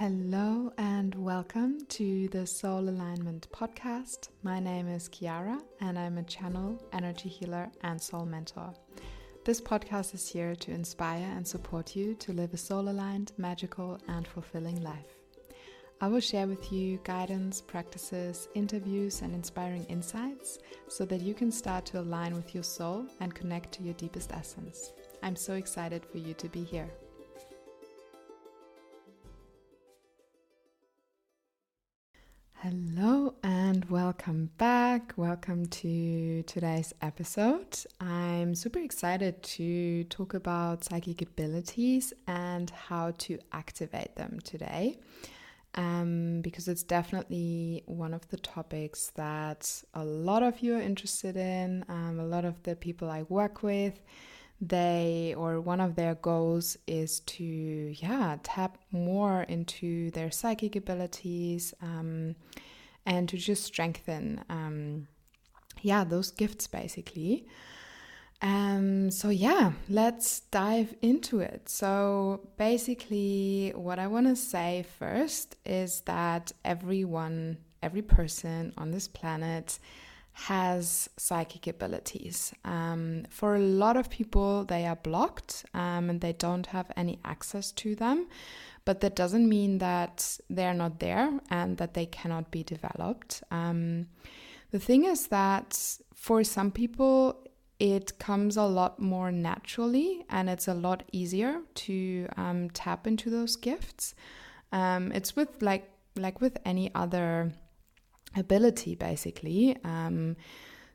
Hello and welcome to the Soul Alignment Podcast. My name is Chiara and I'm a channel, energy healer, and soul mentor. This podcast is here to inspire and support you to live a soul aligned, magical, and fulfilling life. I will share with you guidance, practices, interviews, and inspiring insights so that you can start to align with your soul and connect to your deepest essence. I'm so excited for you to be here. Hello and welcome back. Welcome to today's episode. I'm super excited to talk about psychic abilities and how to activate them today. Um, because it's definitely one of the topics that a lot of you are interested in. Um, a lot of the people I work with they or one of their goals is to yeah tap more into their psychic abilities um, and to just strengthen um, yeah those gifts basically. Um, so yeah let's dive into it. So basically what i want to say first is that everyone every person on this planet has psychic abilities. Um, for a lot of people, they are blocked um, and they don't have any access to them. But that doesn't mean that they're not there and that they cannot be developed. Um, the thing is that for some people, it comes a lot more naturally and it's a lot easier to um, tap into those gifts. Um, it's with like like with any other ability, basically. Um,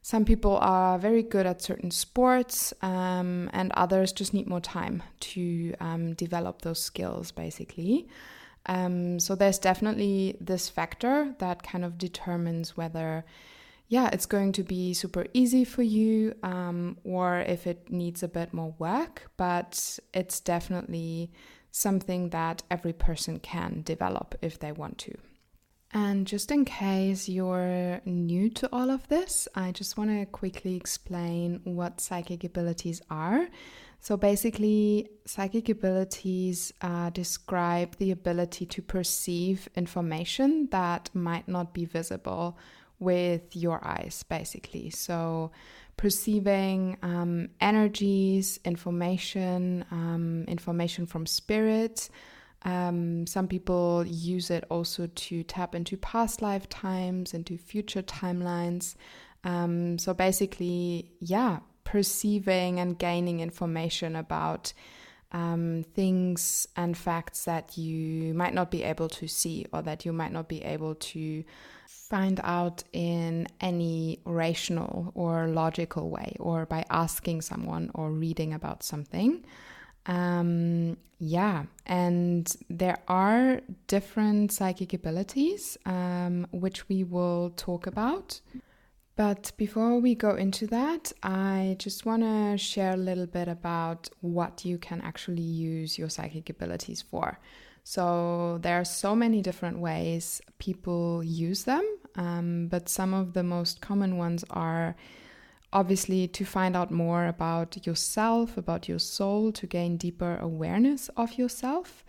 some people are very good at certain sports, um, and others just need more time to um, develop those skills, basically. Um, so there's definitely this factor that kind of determines whether, yeah, it's going to be super easy for you um, or if it needs a bit more work. But it's definitely something that every person can develop if they want to. And just in case you're new to all of this, I just want to quickly explain what psychic abilities are. So, basically, psychic abilities uh, describe the ability to perceive information that might not be visible with your eyes, basically. So, perceiving um, energies, information, um, information from spirit um, some people use it also to tap into past lifetimes, into future timelines. Um, so basically, yeah, perceiving and gaining information about um, things and facts that you might not be able to see or that you might not be able to find out in any rational or logical way or by asking someone or reading about something. Um, yeah, and there are different psychic abilities um, which we will talk about. But before we go into that, I just want to share a little bit about what you can actually use your psychic abilities for. So, there are so many different ways people use them, um, but some of the most common ones are obviously to find out more about yourself, about your soul, to gain deeper awareness of yourself.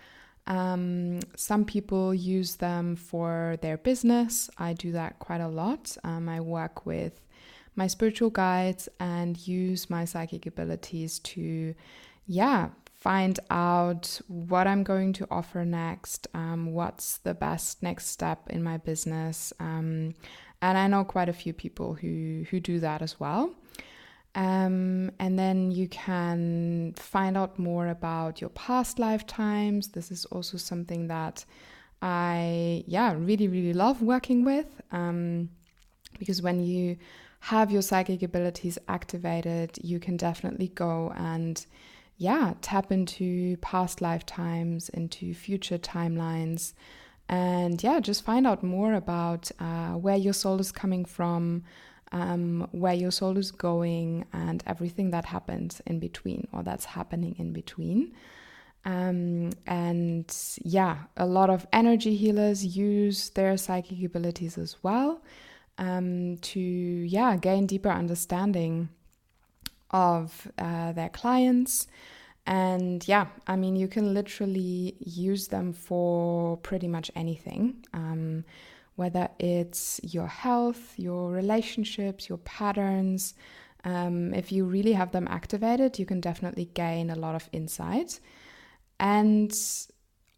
Um, some people use them for their business. I do that quite a lot. Um, I work with my spiritual guides and use my psychic abilities to, yeah, find out what I'm going to offer next, um, what's the best next step in my business. Um, and I know quite a few people who who do that as well. Um, and then you can find out more about your past lifetimes. This is also something that I, yeah, really, really love working with. Um, because when you have your psychic abilities activated, you can definitely go and, yeah, tap into past lifetimes, into future timelines and yeah, just find out more about uh, where your soul is coming from, um, where your soul is going, and everything that happens in between or that's happening in between. Um, and yeah, a lot of energy healers use their psychic abilities as well um, to yeah gain deeper understanding of uh, their clients And yeah, I mean, you can literally use them for pretty much anything, um, whether it's your health, your relationships, your patterns. Um, if you really have them activated, you can definitely gain a lot of insight. And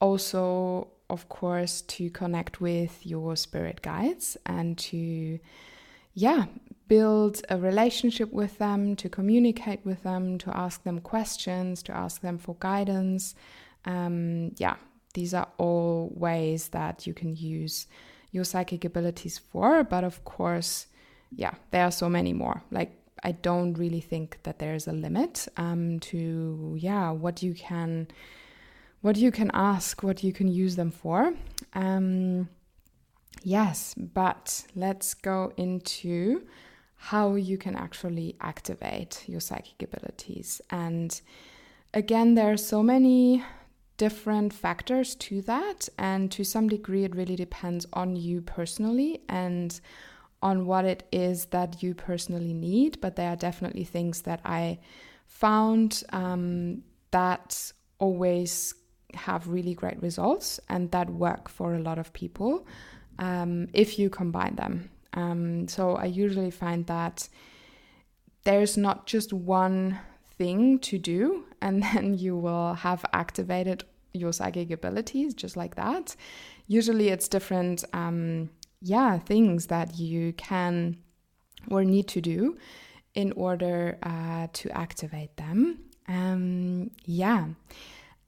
also, of course, to connect with your spirit guides and to, yeah, build a relationship with them, to communicate with them, to ask them questions, to ask them for guidance. Um, yeah, these are all ways that you can use your psychic abilities for. But of course, yeah, there are so many more. Like, I don't really think that there's a limit um, to, yeah, what you can. What you can ask, what you can use them for. Um, yes, but let's go into how you can actually activate your psychic abilities. And again, there are so many different factors to that, and to some degree, it really depends on you personally and on what it is that you personally need. But there are definitely things that I found um, that always have really great results and that work for a lot of people um, if you combine them. Um, so I usually find that there's not just one thing to do, and then you will have activated your psychic abilities just like that. Usually, it's different, um, yeah, things that you can or need to do in order uh, to activate them. Um, yeah.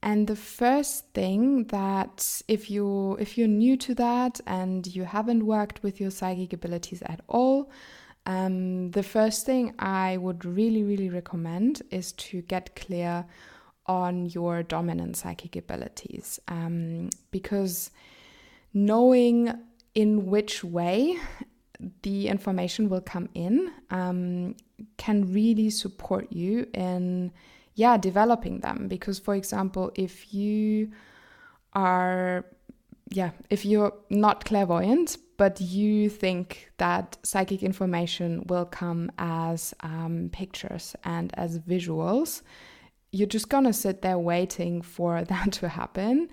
And the first thing that if you if you're new to that and you haven't worked with your psychic abilities at all, um, the first thing I would really really recommend is to get clear on your dominant psychic abilities. Um, because knowing in which way the information will come in um, can really support you in yeah developing them. Because for example if you are yeah if you're not clairvoyant but you think that psychic information will come as um, pictures and as visuals you're just gonna sit there waiting for that to happen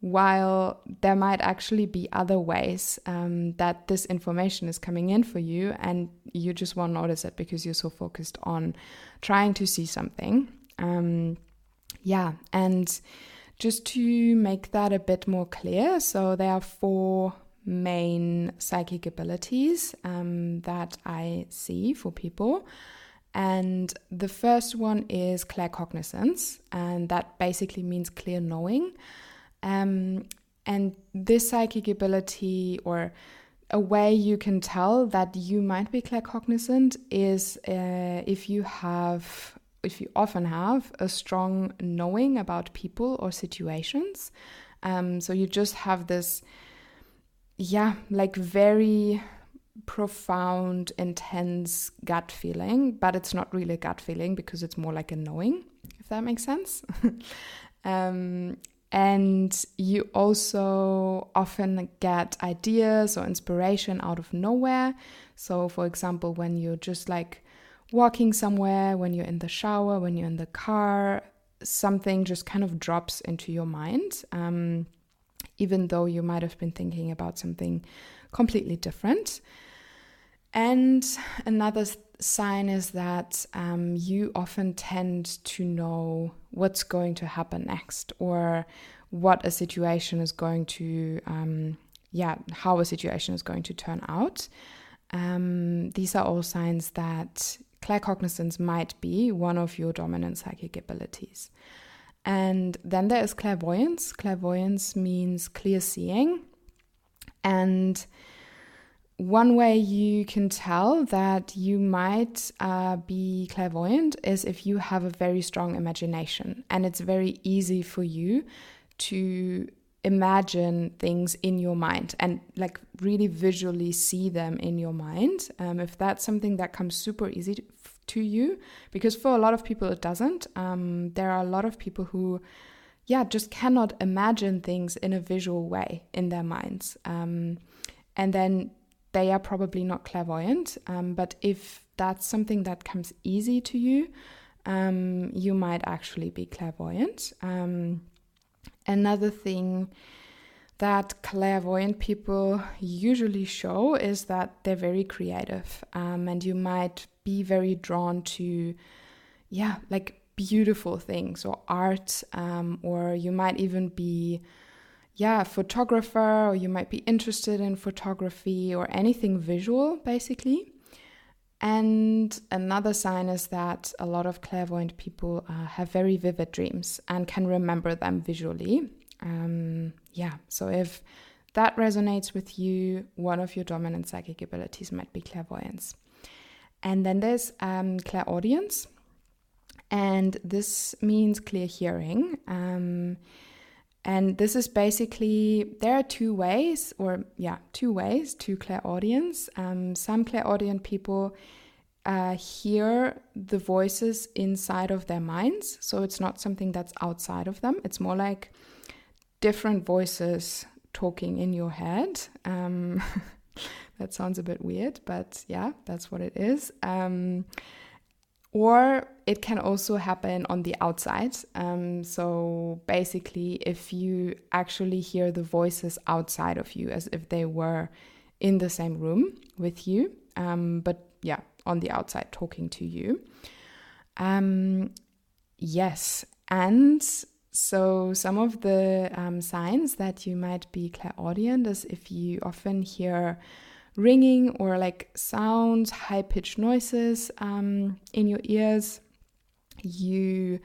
while there might actually be other ways um, that this information is coming in for you and you just won't notice it because you're so focused on trying to see something um, yeah, and just to make that a bit more clear, so there are four main psychic abilities um, that I see for people. And the first one is claircognizance, and that basically means clear knowing. Um, and this psychic ability, or a way you can tell that you might be claircognizant, is uh, if you have if you often have a strong knowing about people or situations. Um, so you just have this, yeah, like very profound, intense gut feeling, but it's not really a gut feeling because it's more like a knowing, if that makes sense. um, and you also often get ideas or inspiration out of nowhere. So, for example, when you're just like walking somewhere, when you're in the shower, when you're in the car, something just kind of drops into your mind, um, even though you might have been thinking about something completely different. And another sign is that um, you often tend to know what's going to happen next or what a situation is going to, um, yeah, how a situation is going to turn out. Um, these are all signs that claircognizance might be one of your dominant psychic abilities. And then there is clairvoyance. Clairvoyance means clear seeing. And one way you can tell that you might uh, be clairvoyant is if you have a very strong imagination and it's very easy for you to imagine things in your mind and like really visually see them in your mind. Um, if that's something that comes super easy to, to, you, because for a lot of people it doesn't. Um, there are a lot of people who, yeah, just cannot imagine things in a visual way in their minds. Um, and then they are probably not clairvoyant. Um, but if that's something that comes easy to you, um, you might actually be clairvoyant. Another thing that clairvoyant people usually show is that they're very creative, um, and you might be very drawn to, yeah, like beautiful things or art, um, or you might even be yeah, photographer, or you might be interested in photography or anything visual, basically. And another sign is that a lot of clairvoyant people uh, have very vivid dreams and can remember them visually. Um, yeah, so if that resonates with you, one of your dominant psychic abilities might be clairvoyance. And then there's um, clairaudience, and this means clear hearing. Um, and this is basically, there are two ways, or yeah, two ways to clairaudience. Um, some clairaudient people uh, hear the voices inside of their minds. So it's not something that's outside of them. It's more like different voices talking in your head. Um, that sounds a bit weird, but yeah, that's what it is. Um, or it can also happen on the outside. Um, so basically, if you actually hear the voices outside of you as if they were in the same room with you, um, but yeah, on the outside talking to you. Um, yes, and so some of the um, signs that you might be clairaudient is if you often hear ringing or like sounds, high pitched noises um, in your ears. You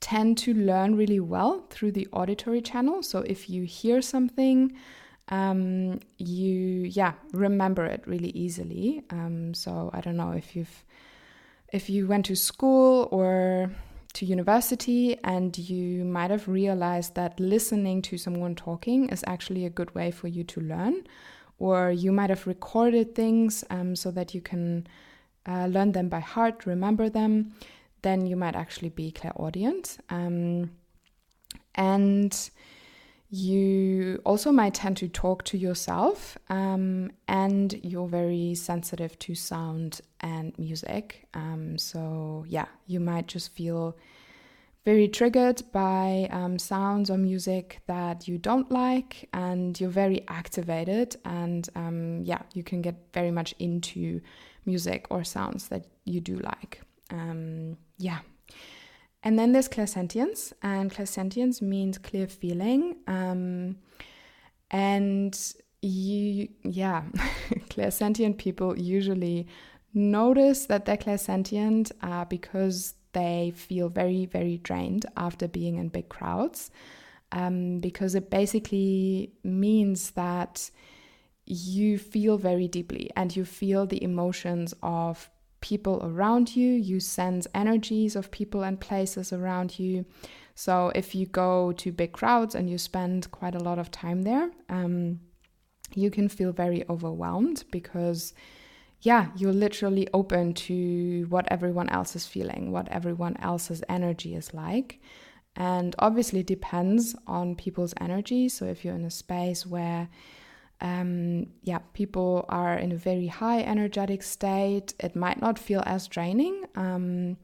tend to learn really well through the auditory channel. So if you hear something, um, you yeah remember it really easily. Um, so I don't know if you've if you went to school or to university and you might have realized that listening to someone talking is actually a good way for you to learn or you might have recorded things um, so that you can uh, learn them by heart, remember them, then you might actually be clairaudient. Um, and you also might tend to talk to yourself, um, and you're very sensitive to sound and music. Um, so, yeah, you might just feel very triggered by um, sounds or music that you don't like, and you're very activated. And um, yeah, you can get very much into music or sounds that you do like. Um, yeah. And then there's clairsentience, and clairsentience means clear feeling. Um, and you, yeah, clairsentient people usually notice that they're clairsentient uh, because they feel very, very drained after being in big crowds um, because it basically means that you feel very deeply and you feel the emotions of people around you, you sense energies of people and places around you. So if you go to big crowds and you spend quite a lot of time there, um, you can feel very overwhelmed because yeah, you're literally open to what everyone else is feeling, what everyone else's energy is like. And obviously, it depends on people's energy. So, if you're in a space where, um, yeah, people are in a very high energetic state, it might not feel as draining. Um,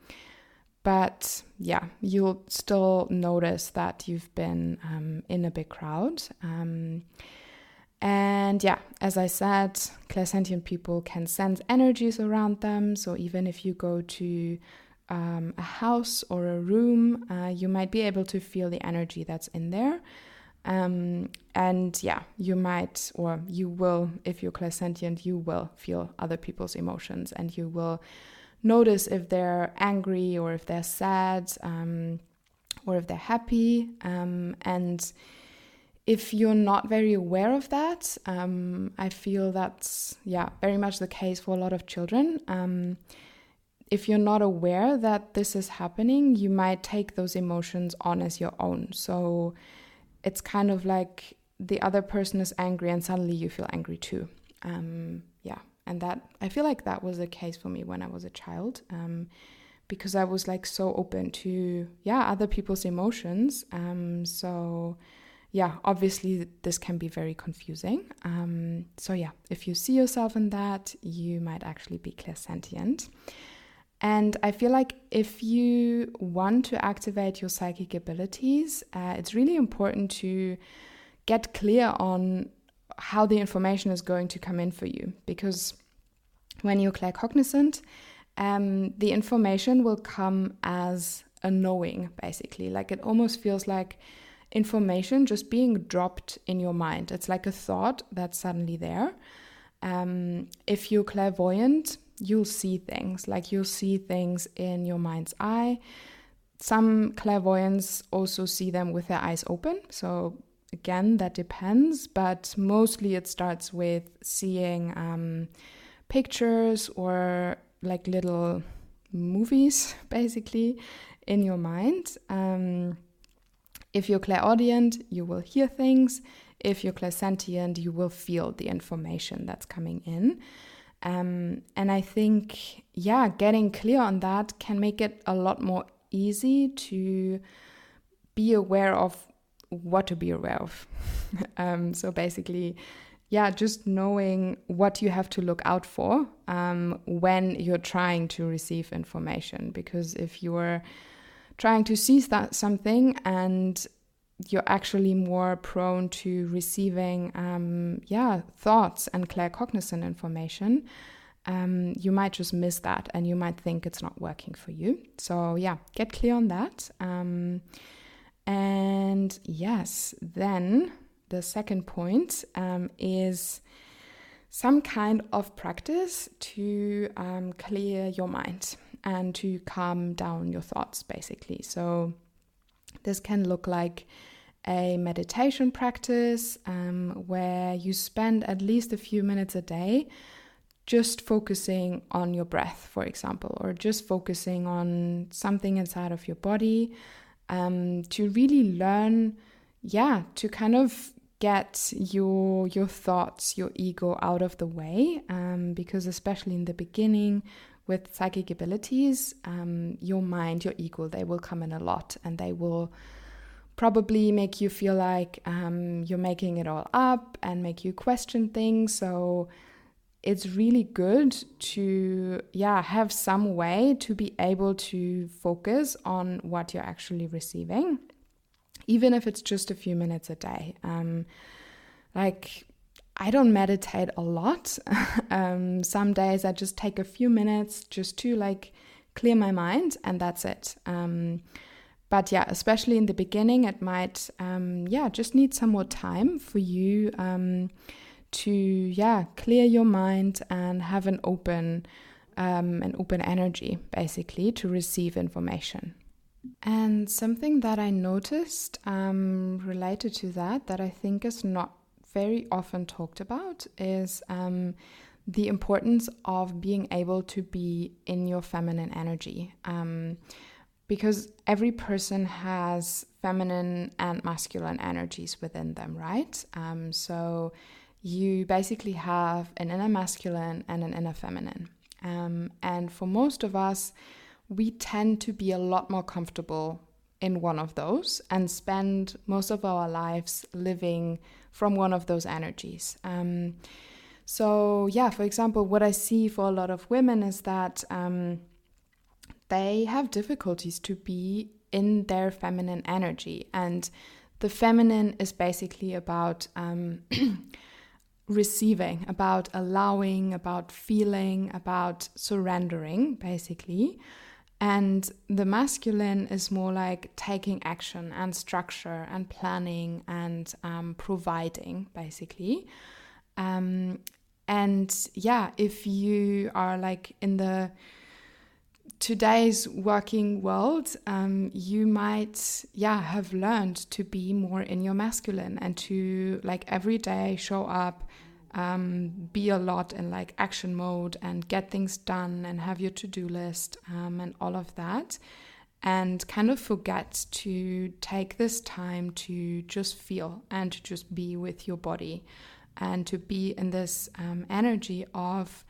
but yeah, you'll still notice that you've been um, in a big crowd. Um, and yeah, as I said, clairsentient people can sense energies around them. So even if you go to um, a house or a room, uh, you might be able to feel the energy that's in there. Um, and yeah, you might, or you will, if you're clairsentient, you will feel other people's emotions and you will notice if they're angry or if they're sad um, or if they're happy. Um, and if you're not very aware of that, um, I feel that's yeah very much the case for a lot of children. Um, if you're not aware that this is happening, you might take those emotions on as your own. So it's kind of like the other person is angry, and suddenly you feel angry too. Um, yeah, and that I feel like that was the case for me when I was a child um, because I was like so open to yeah other people's emotions. Um, so yeah, obviously this can be very confusing. Um, so yeah, if you see yourself in that, you might actually be clairsentient. And I feel like if you want to activate your psychic abilities, uh, it's really important to get clear on how the information is going to come in for you. Because when you're claircognizant, um, the information will come as a knowing, basically. Like it almost feels like information just being dropped in your mind. It's like a thought that's suddenly there. Um, if you're clairvoyant, you'll see things, like you'll see things in your mind's eye. Some clairvoyants also see them with their eyes open. So, again, that depends, but mostly it starts with seeing um, pictures or like little movies, basically, in your mind. Um, if you're clairaudient, you will hear things. If you're clairsentient, you will feel the information that's coming in. Um, and I think, yeah, getting clear on that can make it a lot more easy to be aware of what to be aware of. um, so basically, yeah, just knowing what you have to look out for um, when you're trying to receive information. Because if you're trying to seize that something and you're actually more prone to receiving, um, yeah, thoughts and claircognizant information, um, you might just miss that and you might think it's not working for you. So, yeah, get clear on that. Um, and yes, then the second point um, is some kind of practice to um, clear your mind and to calm down your thoughts, basically. So, this can look like a meditation practice um, where you spend at least a few minutes a day just focusing on your breath, for example, or just focusing on something inside of your body um, to really learn, yeah, to kind of get your your thoughts, your ego out of the way, um, because especially in the beginning with psychic abilities, um, your mind, your ego, they will come in a lot, and they will probably make you feel like um, you're making it all up and make you question things. So it's really good to yeah have some way to be able to focus on what you're actually receiving even if it's just a few minutes a day um, like i don't meditate a lot. Um, some days i just take a few minutes just to like clear my mind and that's it. Um, but yeah especially in the beginning it might um, yeah just need some more time for you um, to yeah clear your mind and have an open um, an open energy basically to receive information. And something that i noticed um, related to that that i think is not very often talked about is um, the importance of being able to be in your feminine energy um, because every person has feminine and masculine energies within them, right? Um, so you basically have an inner masculine and an inner feminine. Um, and for most of us, we tend to be a lot more comfortable in one of those and spend most of our lives living from one of those energies. Um, so, yeah, for example, what I see for a lot of women is that. Um, they have difficulties to be in their feminine energy. And the feminine is basically about um, receiving, about allowing, about feeling, about surrendering, basically. And the masculine is more like taking action and structure and planning and um, providing, basically. Um, and yeah, if you are like in the today's working world, um, you might, yeah, have learned to be more in your masculine and to like every day show up, um, be a lot in like action mode and get things done and have your to do list um, and all of that. And kind of forget to take this time to just feel and to just be with your body and to be in this um, energy of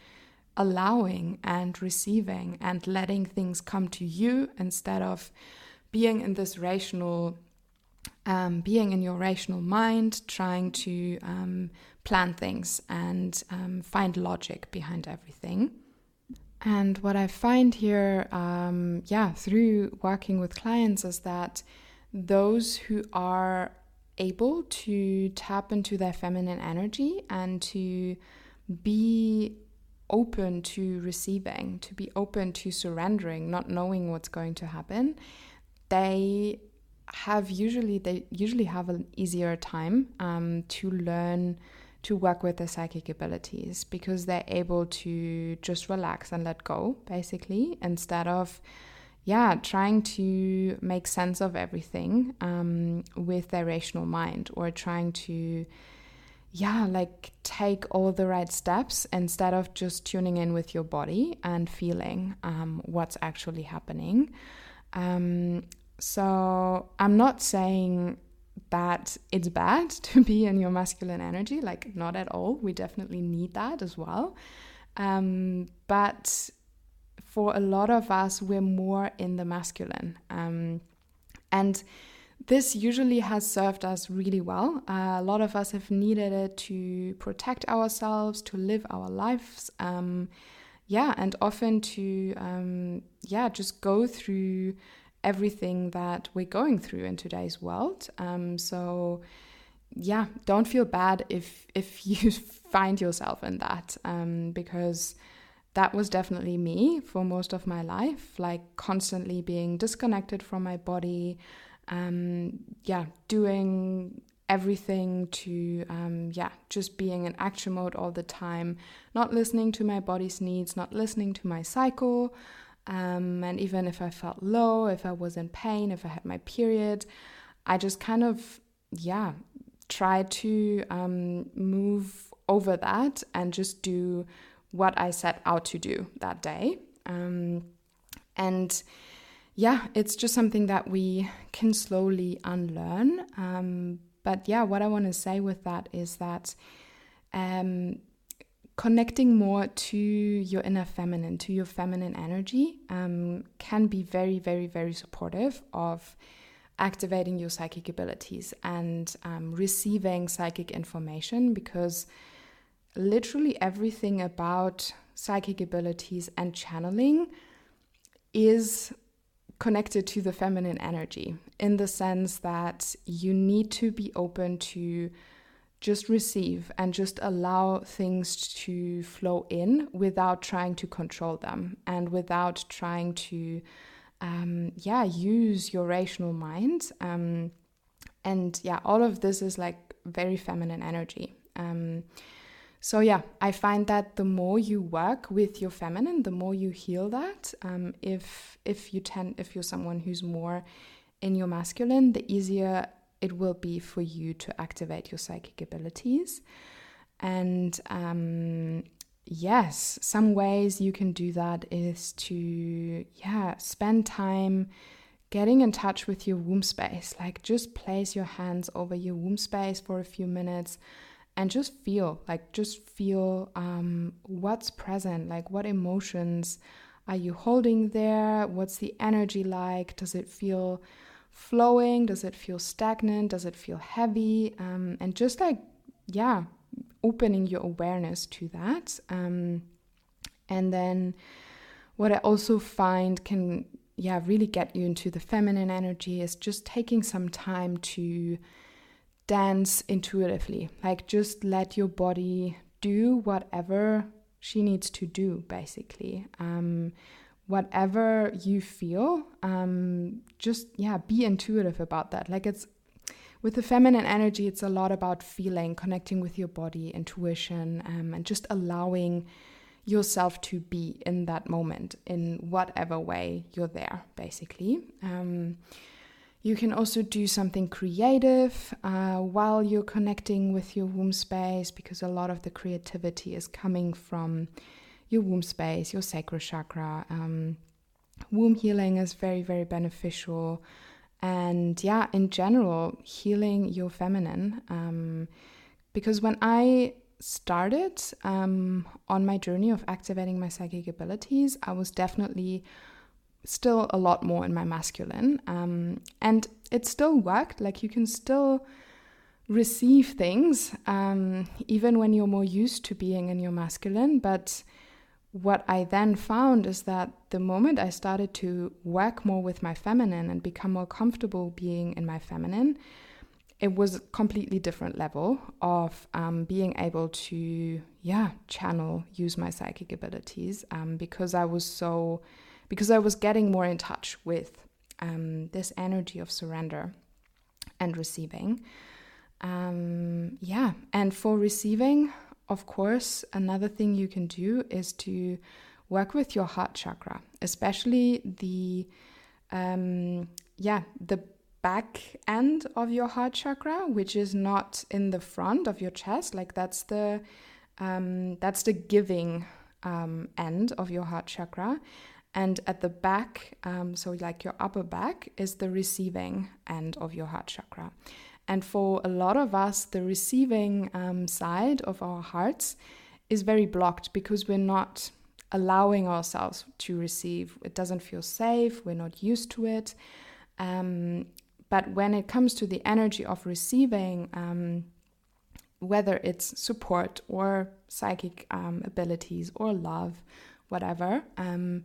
allowing and receiving and letting things come to you instead of being in this rational um, being in your rational mind trying to um, plan things and um, find logic behind everything. And what I find here, um, yeah, through working with clients is that those who are able to tap into their feminine energy and to be open to receiving, to be open to surrendering, not knowing what's going to happen, they have usually they usually have an easier time um, to learn to work with their psychic abilities because they're able to just relax and let go basically instead of yeah trying to make sense of everything um, with their rational mind or trying to yeah, like take all the right steps instead of just tuning in with your body and feeling um, what's actually happening. Um, so I'm not saying that it's bad to be in your masculine energy, like, not at all. We definitely need that as well. Um, but for a lot of us, we're more in the masculine. Um, and this usually has served us really well. Uh, a lot of us have needed it to protect ourselves, to live our lives. Um, yeah, and often to, um, yeah, just go through everything that we're going through in today's world. Um, so, yeah, don't feel bad if if you find yourself in that, um, because that was definitely me for most of my life, like constantly being disconnected from my body um, yeah, doing everything to um, yeah just being in action mode all the time not listening to my body's needs not listening to my cycle um, and even if i felt low if i was in pain if i had my period i just kind of yeah try to um, move over that and just do what i set out to do that day um, and yeah, it's just something that we can slowly unlearn. Um, but yeah, what I want to say with that is that um, connecting more to your inner feminine, to your feminine energy, um, can be very, very, very supportive of activating your psychic abilities and um, receiving psychic information because literally everything about psychic abilities and channeling is connected to the feminine energy in the sense that you need to be open to just receive and just allow things to flow in without trying to control them and without trying to um, yeah use your rational mind um, and yeah all of this is like very feminine energy um, so yeah, I find that the more you work with your feminine, the more you heal that. Um, if if you tend if you're someone who's more in your masculine, the easier it will be for you to activate your psychic abilities. And um, yes, some ways you can do that is to yeah spend time getting in touch with your womb space. Like just place your hands over your womb space for a few minutes and just feel like just feel um, what's present like what emotions are you holding there what's the energy like does it feel flowing does it feel stagnant does it feel heavy um, and just like yeah opening your awareness to that um, and then what i also find can yeah really get you into the feminine energy is just taking some time to dance intuitively. Like just let your body do whatever she needs to do, basically. Um, whatever you feel, um, just yeah, be intuitive about that. Like it's with the feminine energy, it's a lot about feeling, connecting with your body, intuition, um, and just allowing yourself to be in that moment in whatever way you're there, basically. Um, you can also do something creative uh, while you're connecting with your womb space because a lot of the creativity is coming from your womb space, your sacral chakra. Um, womb healing is very, very beneficial. And yeah, in general, healing your feminine. Um, because when I started um, on my journey of activating my psychic abilities, I was definitely still a lot more in my masculine. Um, and it still worked. Like you can still receive things, um, even when you're more used to being in your masculine. But what I then found is that the moment I started to work more with my feminine and become more comfortable being in my feminine, it was a completely different level of um, being able to, yeah, channel, use my psychic abilities um, because I was so, because I was getting more in touch with um, this energy of surrender and receiving. Um, yeah, and for receiving, of course, another thing you can do is to work with your heart chakra, especially the um, yeah the back end of your heart chakra, which is not in the front of your chest. Like that's the um, that's the giving um, end of your heart chakra, and at the back, um, so like your upper back, is the receiving end of your heart chakra. And for a lot of us, the receiving um, side of our hearts is very blocked because we're not allowing ourselves to receive. It doesn't feel safe, we're not used to it. Um, but when it comes to the energy of receiving, um, whether it's support or psychic um, abilities or love, whatever, um,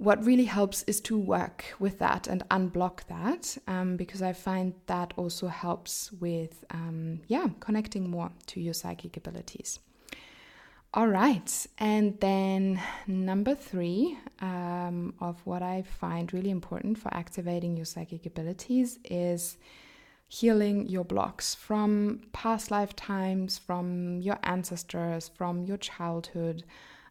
what really helps is to work with that and unblock that um, because I find that also helps with, um, yeah, connecting more to your psychic abilities. All right, and then number three um, of what I find really important for activating your psychic abilities is healing your blocks from past lifetimes, from your ancestors, from your childhood,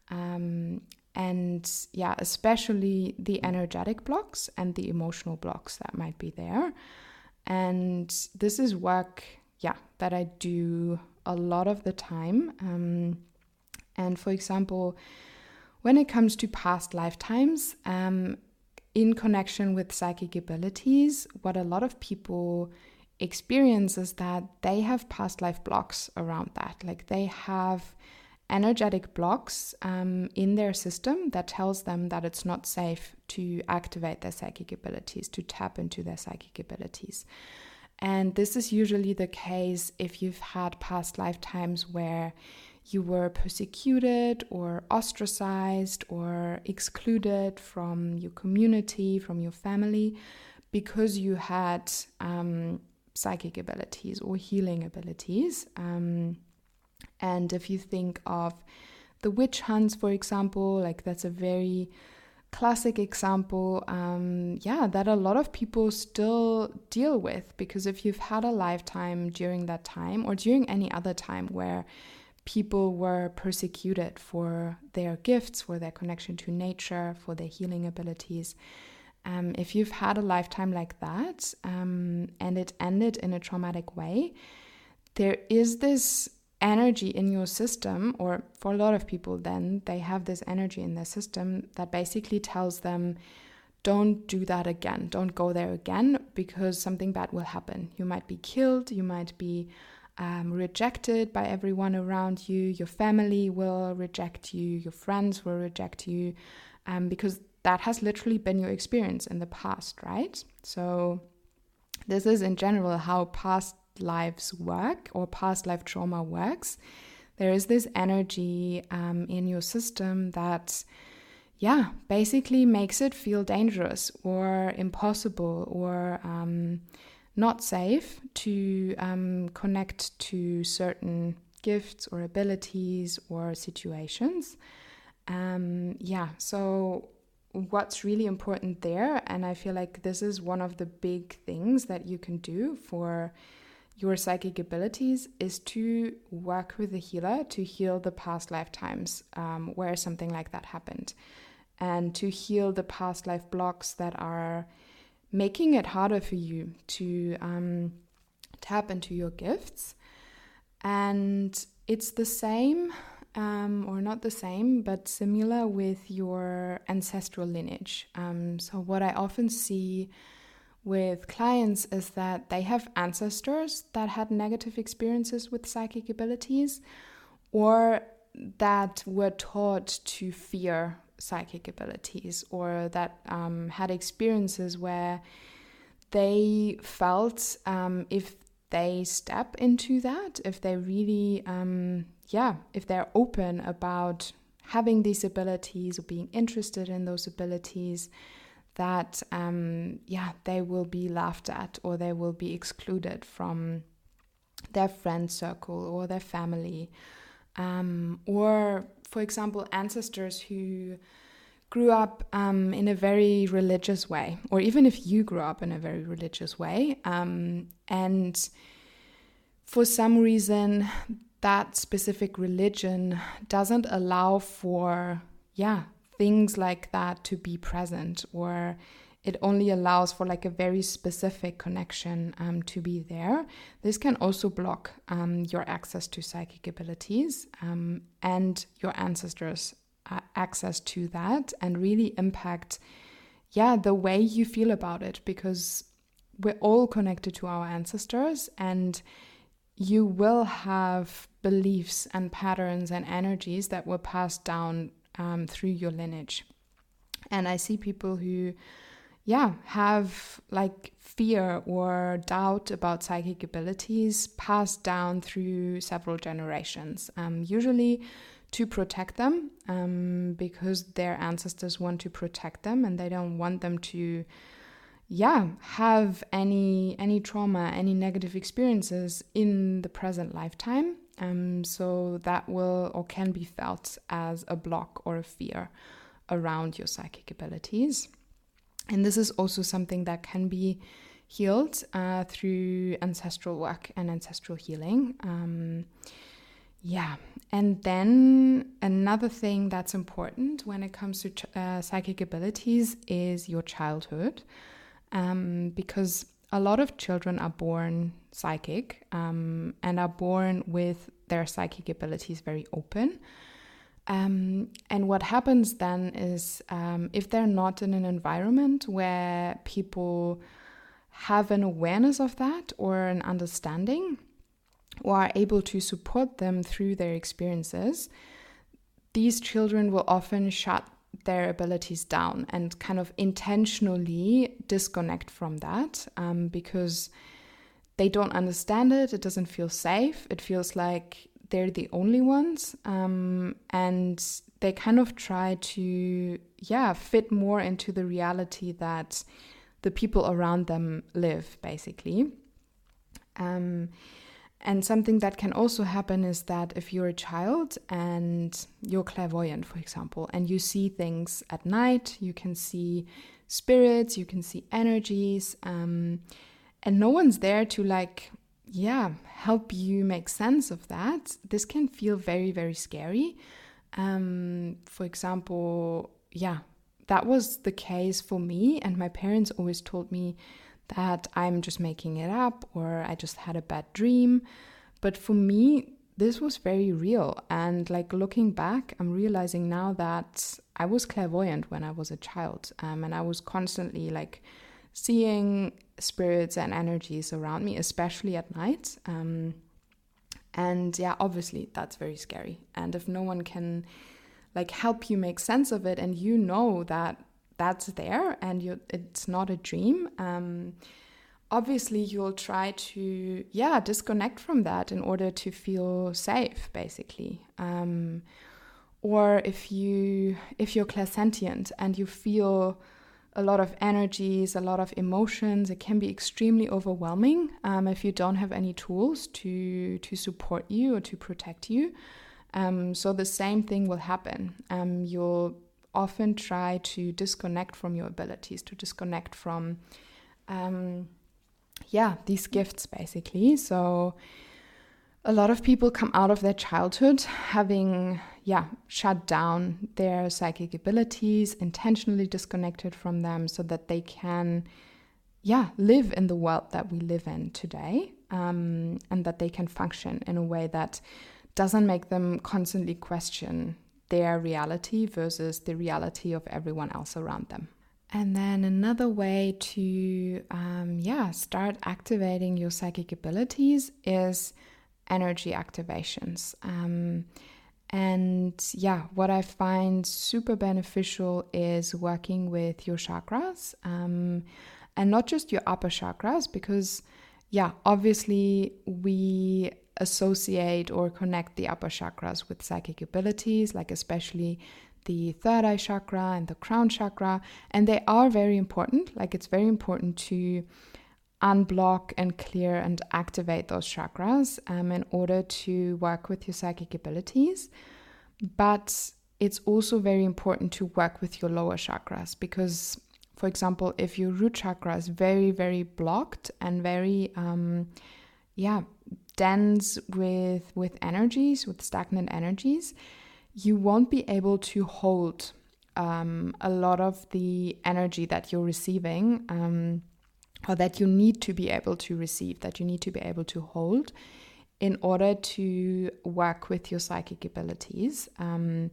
um, and yeah, especially the energetic blocks and the emotional blocks that might be there. And this is work, yeah, that I do a lot of the time. Um, and for example, when it comes to past lifetimes, um, in connection with psychic abilities, what a lot of people experience is that they have past life blocks around that. Like they have energetic blocks um, in their system that tells them that it's not safe to activate their psychic abilities, to tap into their psychic abilities. And this is usually the case if you've had past lifetimes where you were persecuted or ostracized or excluded from your community, from your family, because you had um, psychic abilities or healing abilities. Um, and if you think of the witch hunts, for example, like that's a very classic example, um, yeah, that a lot of people still deal with because if you've had a lifetime during that time or during any other time where people were persecuted for their gifts, for their connection to nature, for their healing abilities. Um, if you've had a lifetime like that um, and it ended in a traumatic way, there is this energy in your system, or for a lot of people, then they have this energy in their system that basically tells them, don't do that again, don't go there again, because something bad will happen. You might be killed, you might be um, rejected by everyone around you, your family will reject you, your friends will reject you, um, because that has literally been your experience in the past, right? So, this is in general how past lives work or past life trauma works, there is this energy um, in your system that, yeah, basically makes it feel dangerous or impossible or um, not safe to um, connect to certain gifts or abilities or situations. Um, yeah, so what's really important there, and I feel like this is one of the big things that you can do for your psychic abilities is to work with the healer to heal the past lifetimes um, where something like that happened and to heal the past life blocks that are making it harder for you to um, tap into your gifts. And it's the same, um, or not the same, but similar with your ancestral lineage. Um, so, what I often see with clients is that they have ancestors that had negative experiences with psychic abilities or that were taught to fear psychic abilities or that um, had experiences where they felt um, if they step into that, if they really, um, yeah, if they're open about having these abilities or being interested in those abilities, that um, yeah, they will be laughed at or they will be excluded from their friend circle or their family. Um, or, for example, ancestors who grew up um, in a very religious way, or even if you grew up in a very religious way, um, and for some reason that specific religion doesn't allow for, yeah, things like that to be present, or it only allows for like a very specific connection um, to be there. This can also block um, your access to psychic abilities um, and your ancestors' uh, access to that, and really impact, yeah, the way you feel about it because we're all connected to our ancestors and you will have beliefs and patterns and energies that were passed down um, through your lineage. And I see people who yeah, have like fear or doubt about psychic abilities passed down through several generations, um, usually to protect them um, because their ancestors want to protect them and they don't want them to yeah have any any trauma any negative experiences in the present lifetime. Um, so that will or can be felt as a block or a fear around your psychic abilities. And this is also something that can be healed uh, through ancestral work and ancestral healing. Um, yeah, and then another thing that's important when it comes to uh, psychic abilities is your childhood, um, because a lot of children are born psychic um, and are born with their psychic abilities very open. Um, and what happens then is um, if they're not in an environment where people have an awareness of that or an understanding or are able to support them through their experiences, these children will often shut their abilities down and kind of intentionally disconnect from that um, because they don't understand it, it doesn't feel safe, it feels like they're the only ones um, and they kind of try to yeah fit more into the reality that the people around them live basically. Um, and something that can also happen is that if you're a child and you're clairvoyant for example and you see things at night you can see spirits you can see energies um, and no one's there to like yeah, help you make sense of that, this can feel very, very scary. Um, for example, yeah, that was the case for me, and my parents always told me that I'm just making it up or I just had a bad dream. But for me, this was very real. And like looking back, I'm realizing now that I was clairvoyant when I was a child. Um, and I was constantly like seeing spirits and energies around me, especially at night. Um, and yeah, obviously that's very scary. And if no one can like help you make sense of it, and you know that that's there and you it's not a dream, um, obviously you'll try to yeah disconnect from that in order to feel safe, basically. Um, or if you if you're clairsentient and you feel a lot of energies, a lot of emotions. It can be extremely overwhelming um, if you don't have any tools to to support you or to protect you. Um, so the same thing will happen. Um, you'll often try to disconnect from your abilities, to disconnect from, um, yeah, these gifts basically. So a lot of people come out of their childhood having yeah shut down their psychic abilities intentionally disconnected from them so that they can yeah live in the world that we live in today um, and that they can function in a way that doesn't make them constantly question their reality versus the reality of everyone else around them and then another way to um, yeah start activating your psychic abilities is energy activations. Um, and yeah, what I find super beneficial is working with your chakras um, and not just your upper chakras, because yeah, obviously we associate or connect the upper chakras with psychic abilities, like especially the third eye chakra and the crown chakra. And they are very important. Like it's very important to unblock and clear and activate those chakras um, in order to work with your psychic abilities. But it's also very important to work with your lower chakras because, for example, if your root chakra is very, very blocked and very, um, yeah, dense with with energies, with stagnant energies, you won't be able to hold um, a lot of the energy that you're receiving. Um, or that you need to be able to receive, that you need to be able to hold in order to work with your psychic abilities. Um,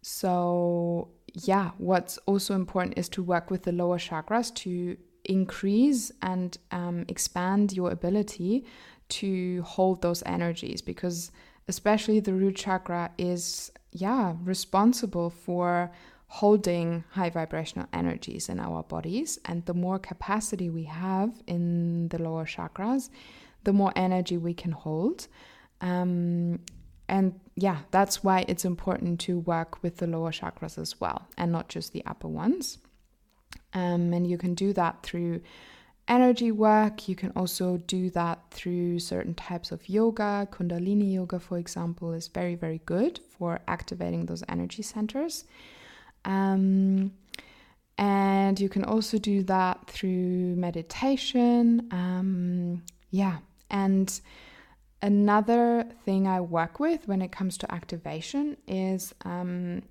so, yeah, what's also important is to work with the lower chakras to increase and um, expand your ability to hold those energies because, especially the root chakra, is, yeah, responsible for holding high vibrational energies in our bodies. And the more capacity we have in the lower chakras, the more energy we can hold. Um, and yeah, that's why it's important to work with the lower chakras as well, and not just the upper ones. Um, and you can do that through energy work. You can also do that through certain types of yoga. Kundalini yoga, for example, is very, very good for activating those energy centers. Um, and you can also do that through meditation. Um, yeah. And another thing I work with when it comes to activation is um,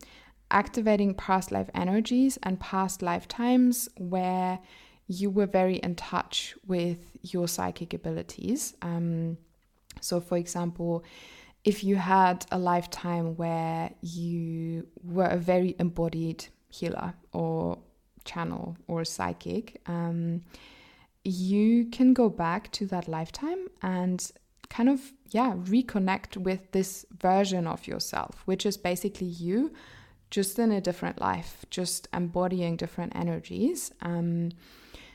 activating past life energies and past lifetimes where you were very in touch with your psychic abilities. Um, so, for example, if you had a lifetime where you were a very embodied healer or channel or psychic, um, you can go back to that lifetime and kind of, yeah, reconnect with this version of yourself, which is basically you just in a different life, just embodying different energies. Um,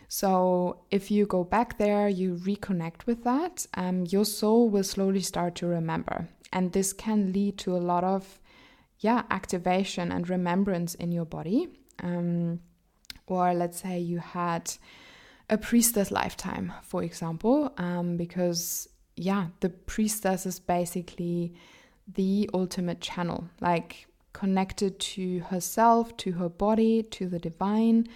so if you go back there, you reconnect with that, um, your soul will slowly start to remember. And this can lead to a lot of, yeah, activation and remembrance in your body. Um, or let's say you had a priestess lifetime, for example, um, because, yeah, the priestess is basically the ultimate channel, like connected to herself, to her body, to the divine,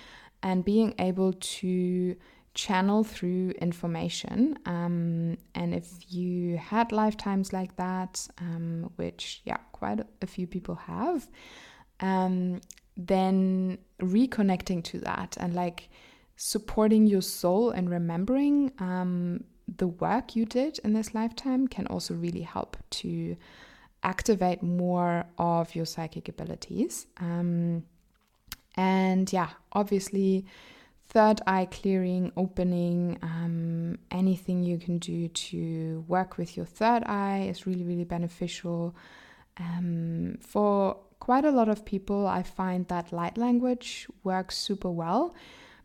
and being able to channel through information. Um, and if you had lifetimes like that, um, which, yeah, quite a few people have, um, then reconnecting to that and like supporting your soul and remembering um, the work you did in this lifetime can also really help to activate more of your psychic abilities. Um, and yeah, obviously, third eye clearing, opening, um, anything you can do to work with your third eye is really, really beneficial. Um, for quite a lot of people, I find that light language works super well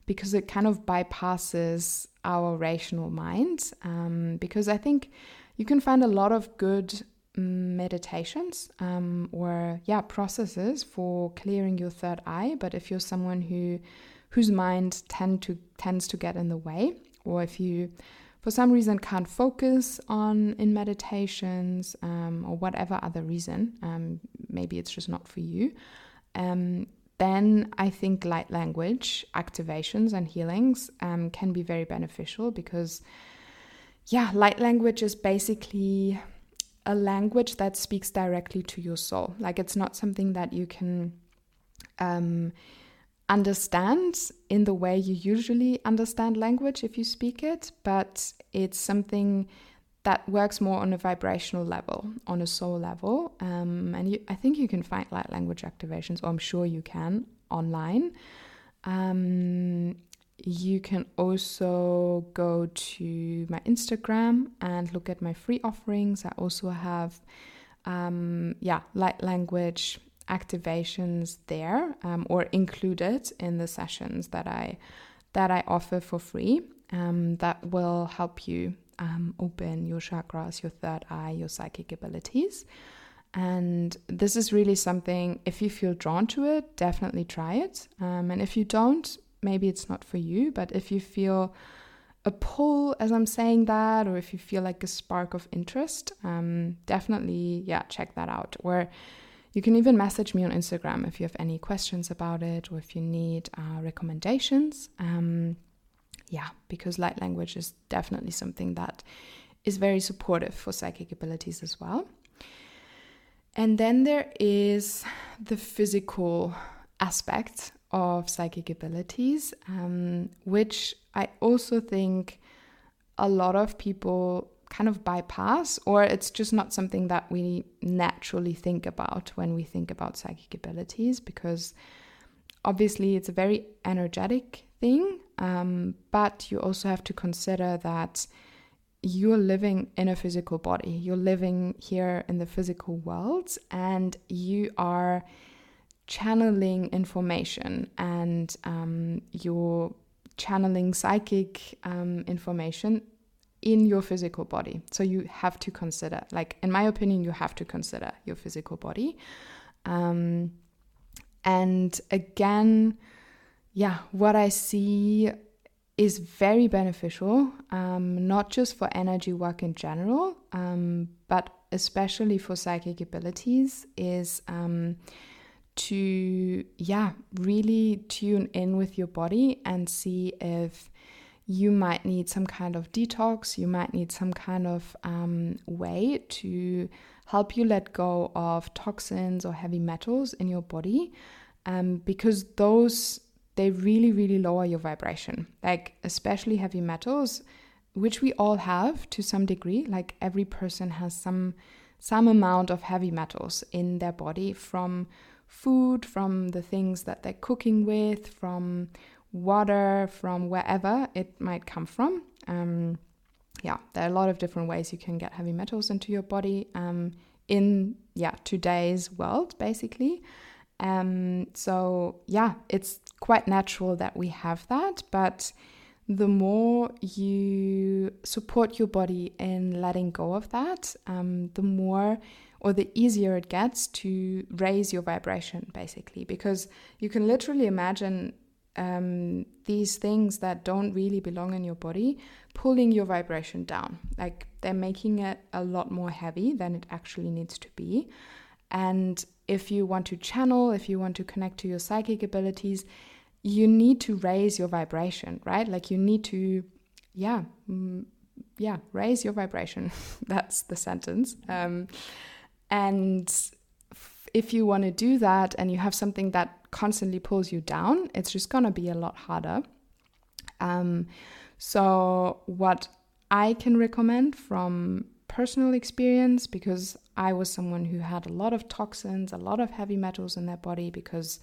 because it kind of bypasses our rational mind. Um, because I think you can find a lot of good meditations um, or yeah processes for clearing your third eye. But if you're someone who whose mind tend to tends to get in the way or if you for some reason can't focus on in meditations um, or whatever other reason um, maybe it's just not for you um, then i think light language activations and healings um, can be very beneficial because yeah light language is basically a language that speaks directly to your soul. Like it's not something that you can um, understand in the way you usually understand language if you speak it, but it's something that works more on a vibrational level, on a soul level. Um, and you, I think you can find light language activations, or I'm sure you can online. Um, you can also go to my Instagram and look at my free offerings. I also have, um, yeah, light language activations there um, or included in the sessions that I that I offer for free. Um, that will help you um, open your chakras, your third eye, your psychic abilities. And this is really something, if you feel drawn to it, definitely try it. Um, and if you don't, maybe it's not for you. But if you feel a pull as I'm saying that, or if you feel like a spark of interest, um, definitely, yeah, check that out. Or you can even message me on Instagram if you have any questions about it or if you need uh, recommendations. Um, yeah, because light language is definitely something that is very supportive for psychic abilities as well. And then there is the physical aspect of psychic abilities, um, which I also think a lot of people kind of bypass, or it's just not something that we naturally think about when we think about psychic abilities, because obviously it's a very energetic thing, um, but you also have to consider that you're living in a physical body, you're living here in the physical world, and you are channeling information and um, you're channeling psychic um, information in your physical body. So you have to consider, like, in my opinion, you have to consider your physical body. Um, and again, yeah, what I see is very beneficial, um, not just for energy work in general, um, but especially for psychic abilities, is um, to, yeah, really tune in with your body and see if you might need some kind of detox, you might need some kind of um, way to help you let go of toxins or heavy metals in your body um, because those they really really lower your vibration. Like especially heavy metals which we all have to some degree like every person has some some amount of heavy metals in their body from food from the things that they're cooking with from water, from wherever it might come from. Um, yeah, there are a lot of different ways you can get heavy metals into your body um, in yeah today's world, basically. Um, so yeah, it's quite natural that we have that, but the more you support your body in letting go of that, um, the more or the easier it gets to raise your vibration, basically. Because you can literally imagine um, these things that don't really belong in your body pulling your vibration down. Like they're making it a lot more heavy than it actually needs to be. And if you want to channel, if you want to connect to your psychic abilities, you need to raise your vibration, right? Like you need to, yeah, mm, yeah, raise your vibration. That's the sentence. Um, and if you want to do that and you have something that constantly pulls you down, it's just going to be a lot harder. Um, so, what I can recommend from personal experience, because I was someone who had a lot of toxins, a lot of heavy metals in their body, because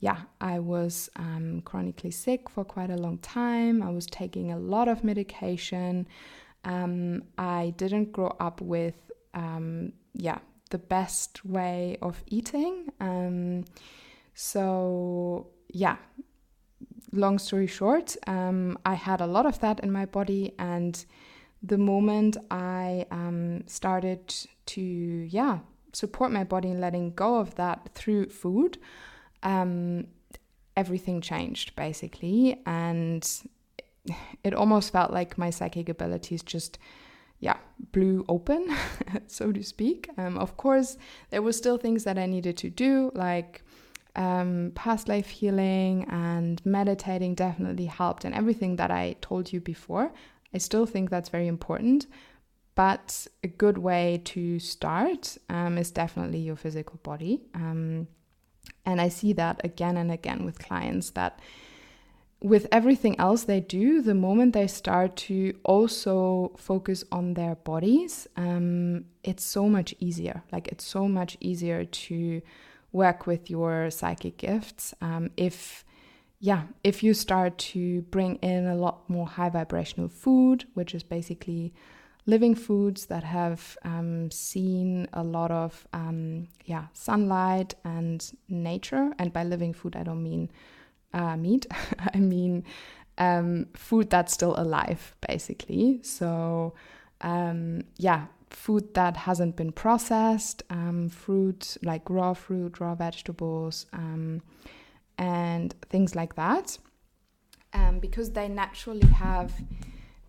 yeah, I was um, chronically sick for quite a long time. I was taking a lot of medication. Um, I didn't grow up with, um, yeah, the best way of eating. Um, so, yeah, long story short, um, I had a lot of that in my body. And the moment I um, started to, yeah, support my body and letting go of that through food, um, everything changed basically. And it almost felt like my psychic abilities just yeah, blew open, so to speak. Um, of course, there were still things that I needed to do, like um, past life healing and meditating definitely helped, and everything that I told you before. I still think that's very important, but a good way to start um, is definitely your physical body. Um, and I see that again and again with clients that with everything else they do, the moment they start to also focus on their bodies, um, it's so much easier. Like, it's so much easier to work with your psychic gifts um, if yeah if you start to bring in a lot more high vibrational food which is basically living foods that have um, seen a lot of um, yeah sunlight and nature and by living food i don't mean uh, meat. I mean um, food that's still alive, basically. So, um, yeah, food that hasn't been processed, um, fruit like raw fruit, raw vegetables, um, and things like that, um, because they naturally have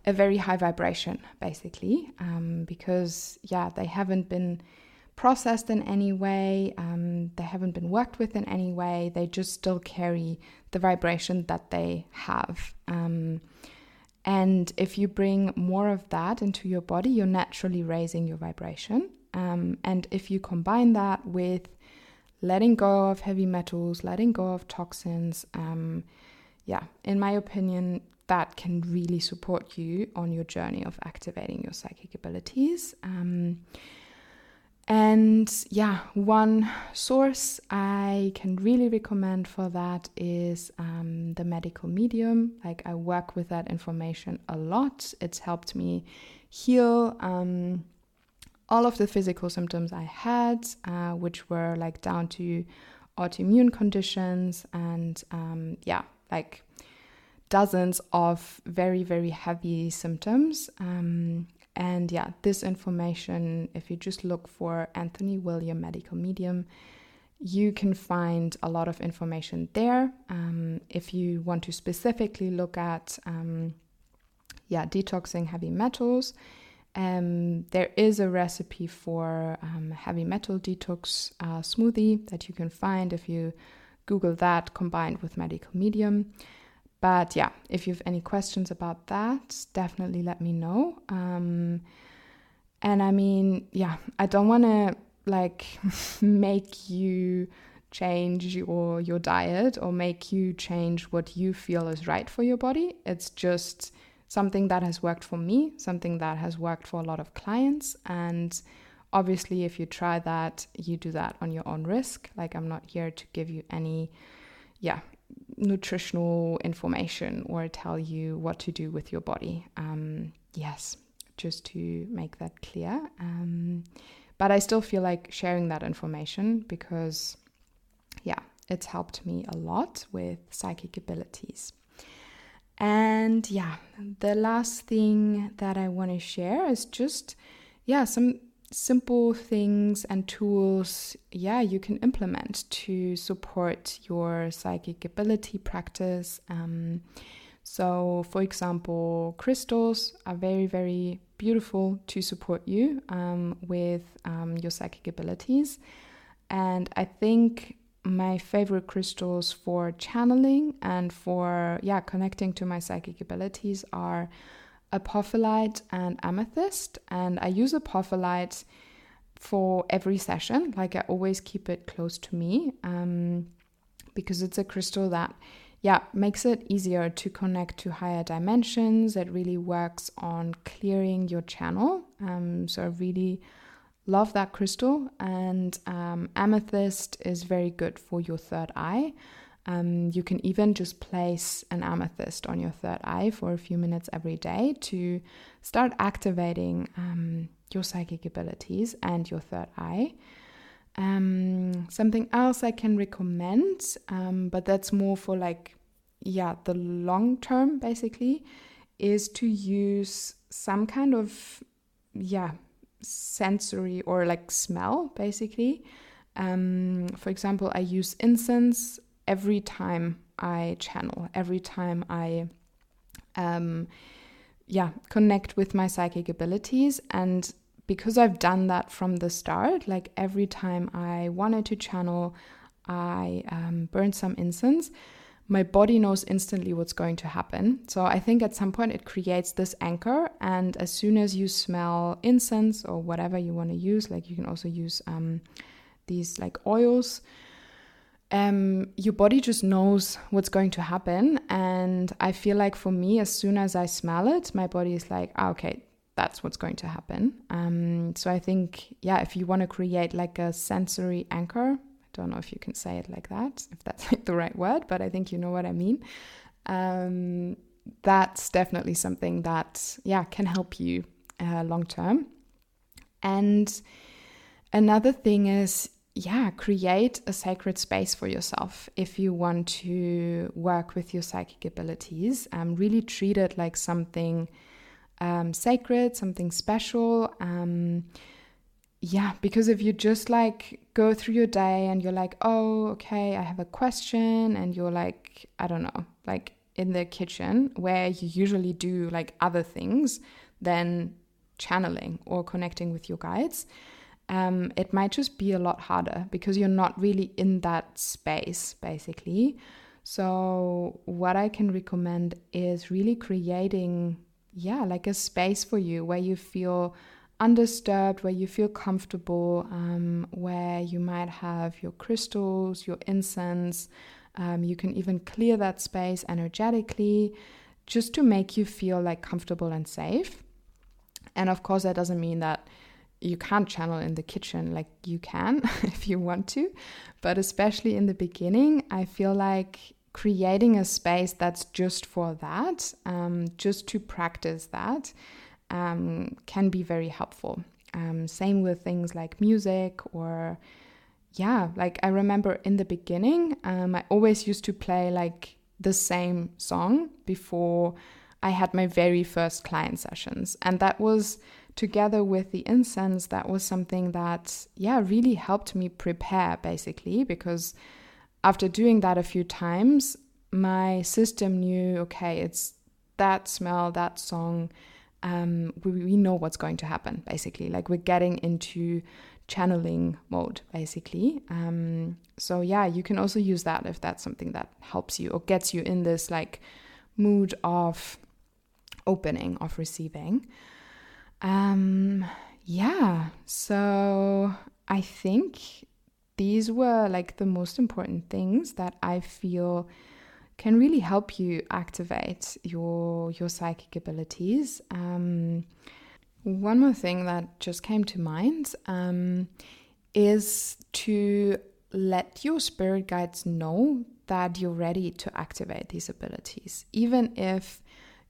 a very high vibration, basically, um, because yeah, they haven't been processed in any way, um, they haven't been worked with in any way, they just still carry the vibration that they have. Um, and if you bring more of that into your body, you're naturally raising your vibration. Um, and if you combine that with letting go of heavy metals, letting go of toxins, um, yeah, in my opinion, that can really support you on your journey of activating your psychic abilities. Um, and yeah, one source I can really recommend for that is um, the medical medium. Like, I work with that information a lot. It's helped me heal um, all of the physical symptoms I had, uh, which were like down to autoimmune conditions and um, yeah, like dozens of very, very heavy symptoms. Um, and yeah, this information, if you just look for Anthony William Medical Medium, you can find a lot of information there. Um, if you want to specifically look at, um, yeah, detoxing heavy metals, um, there is a recipe for um, heavy metal detox uh, smoothie that you can find if you Google that combined with medical medium. But yeah, if you have any questions about that, definitely let me know. Um, and I mean, yeah, I don't want to like make you change your your diet or make you change what you feel is right for your body. It's just something that has worked for me, something that has worked for a lot of clients and obviously if you try that, you do that on your own risk. Like I'm not here to give you any yeah, nutritional information or tell you what to do with your body. Um, yes, just to make that clear. Um, but I still feel like sharing that information because, yeah, it's helped me a lot with psychic abilities. And yeah, the last thing that I want to share is just, yeah, some simple things and tools, yeah, you can implement to support your psychic ability practice. Um, so, for example, crystals are very, very beautiful to support you um, with um, your psychic abilities. And I think my favorite crystals for channeling and for, yeah, connecting to my psychic abilities are apophyllite and amethyst. And I use apophyllite for every session. Like I always keep it close to me um, because it's a crystal that, yeah, makes it easier to connect to higher dimensions. It really works on clearing your channel. Um, so I really love that crystal. And um, amethyst is very good for your third eye. Um, you can even just place an amethyst on your third eye for a few minutes every day to start activating um, your psychic abilities and your third eye. Um, something else I can recommend, um, but that's more for like, yeah, the long term basically, is to use some kind of, yeah, sensory or like smell basically. Um, for example, I use incense every time I channel, every time I, um, yeah, connect with my psychic abilities. And because I've done that from the start, like every time I wanted to channel, I um, burned some incense. My body knows instantly what's going to happen. So I think at some point it creates this anchor. And as soon as you smell incense or whatever you want to use, like you can also use um, these like oils, um, your body just knows what's going to happen. And I feel like for me, as soon as I smell it, my body is like, ah, okay, that's what's going to happen. Um, so I think, yeah, if you want to create like a sensory anchor, I don't know if you can say it like that, if that's like the right word, but I think you know what I mean. Um, that's definitely something that, yeah, can help you uh, long term. And another thing is yeah, create a sacred space for yourself if you want to work with your psychic abilities. Um, really treat it like something um, sacred, something special. Um, yeah, because if you just like go through your day and you're like, oh, okay, I have a question, and you're like, I don't know, like in the kitchen where you usually do like other things than channeling or connecting with your guides um, it might just be a lot harder because you're not really in that space, basically. So, what I can recommend is really creating, yeah, like a space for you where you feel undisturbed, where you feel comfortable, um, where you might have your crystals, your incense. Um, you can even clear that space energetically just to make you feel like comfortable and safe. And of course, that doesn't mean that you can't channel in the kitchen like you can if you want to but especially in the beginning i feel like creating a space that's just for that um, just to practice that um, can be very helpful. Um, same with things like music or yeah like i remember in the beginning um, i always used to play like the same song before i had my very first client sessions. And that was together with the incense, that was something that, yeah, really helped me prepare basically because after doing that a few times, my system knew okay, it's that smell, that song. Um, we, we know what's going to happen basically. Like we're getting into channeling mode basically. Um, so, yeah, you can also use that if that's something that helps you or gets you in this like mood of opening, of receiving. Um, yeah, so I think these were like the most important things that I feel can really help you activate your your psychic abilities. Um, one more thing that just came to mind um, is to let your spirit guides know that you're ready to activate these abilities, even if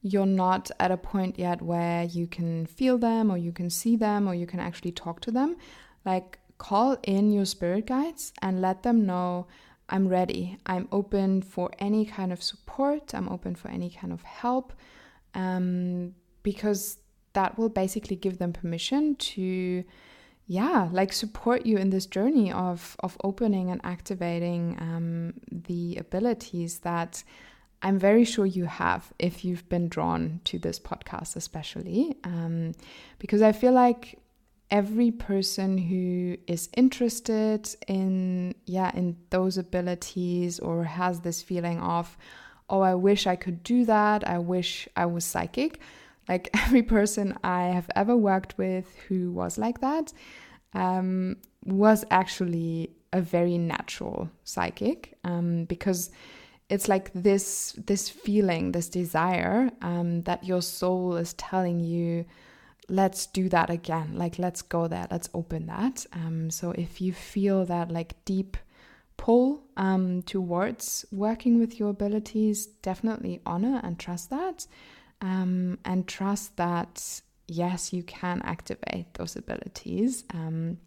you're not at a point yet where you can feel them or you can see them or you can actually talk to them, like call in your spirit guides and let them know I'm ready. I'm open for any kind of support. I'm open for any kind of help. Um, because that will basically give them permission to yeah like support you in this journey of of opening and activating um, the abilities that I'm very sure you have if you've been drawn to this podcast, especially um, because I feel like every person who is interested in yeah in those abilities or has this feeling of oh I wish I could do that. I wish I was psychic like every person I have ever worked with who was like that um, was actually a very natural psychic um, because it's like this this feeling this desire um, that your soul is telling you let's do that again. Like let's go there. Let's open that. Um, so if you feel that like deep pull um, towards working with your abilities definitely honor and trust that. Um, and trust that yes you can activate those abilities. Um,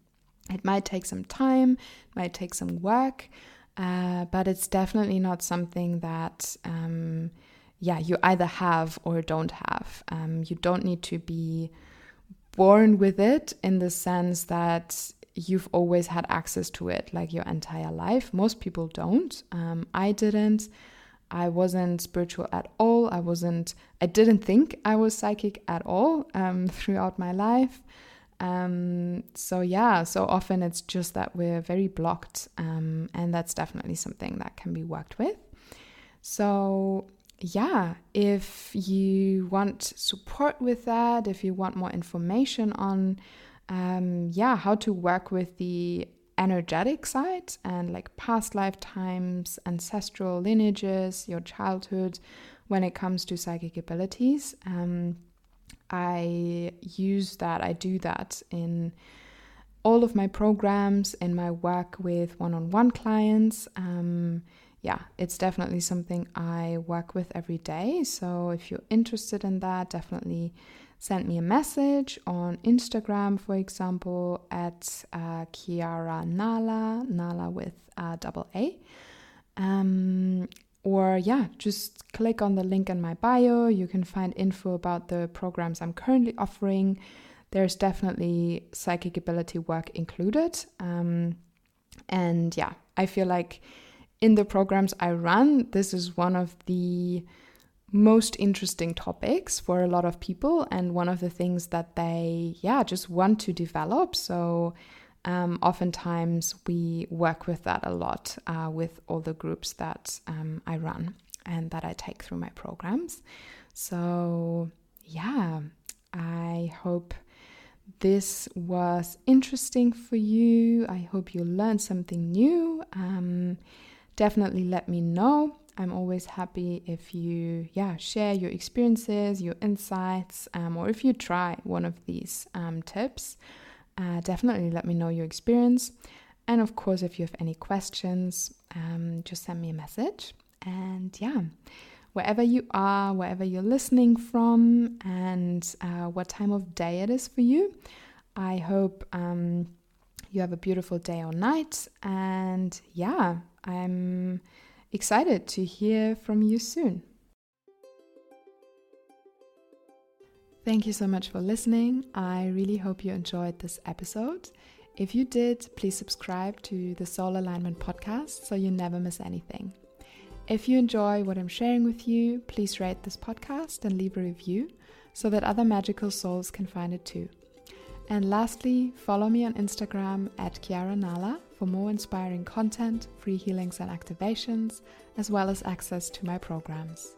it might take some time it might take some work uh, but it's definitely not something that, um, yeah, you either have or don't have. Um, you don't need to be born with it in the sense that you've always had access to it like your entire life. Most people don't. Um, I didn't. I wasn't spiritual at all. I wasn't, I didn't think I was psychic at all um, throughout my life. Um, so yeah, so often it's just that we're very blocked, um, and that's definitely something that can be worked with. So yeah, if you want support with that, if you want more information on um, yeah how to work with the energetic side and like past lifetimes, ancestral lineages, your childhood, when it comes to psychic abilities. Um, I use that, I do that in all of my programs, in my work with one on one clients. Um, yeah, it's definitely something I work with every day. So if you're interested in that, definitely send me a message on Instagram, for example, at uh, Chiara Naala, Naala with uh, double A. Um, or yeah, just click on the link in my bio. You can find info about the programs I'm currently offering. There's definitely psychic ability work included. Um, and yeah, I feel like in the programs I run, this is one of the most interesting topics for a lot of people and one of the things that they yeah just want to develop so um, oftentimes we work with that a lot uh, with all the groups that um, I run and that I take through my programs. So, yeah, I hope this was interesting for you. I hope you learned something new. Um, definitely let me know. I'm always happy if you, yeah, share your experiences, your insights, um, or if you try one of these um, tips uh, definitely let me know your experience. And of course, if you have any questions, um, just send me a message. And yeah, wherever you are, wherever you're listening from, and uh, what time of day it is for you, I hope um, you have a beautiful day or night. And yeah, I'm excited to hear from you soon. Thank you so much for listening. I really hope you enjoyed this episode. If you did, please subscribe to the Soul Alignment podcast so you never miss anything. If you enjoy what I'm sharing with you, please rate this podcast and leave a review so that other magical souls can find it too. And lastly, follow me on Instagram at Chiara Naala for more inspiring content, free healings and activations, as well as access to my programs.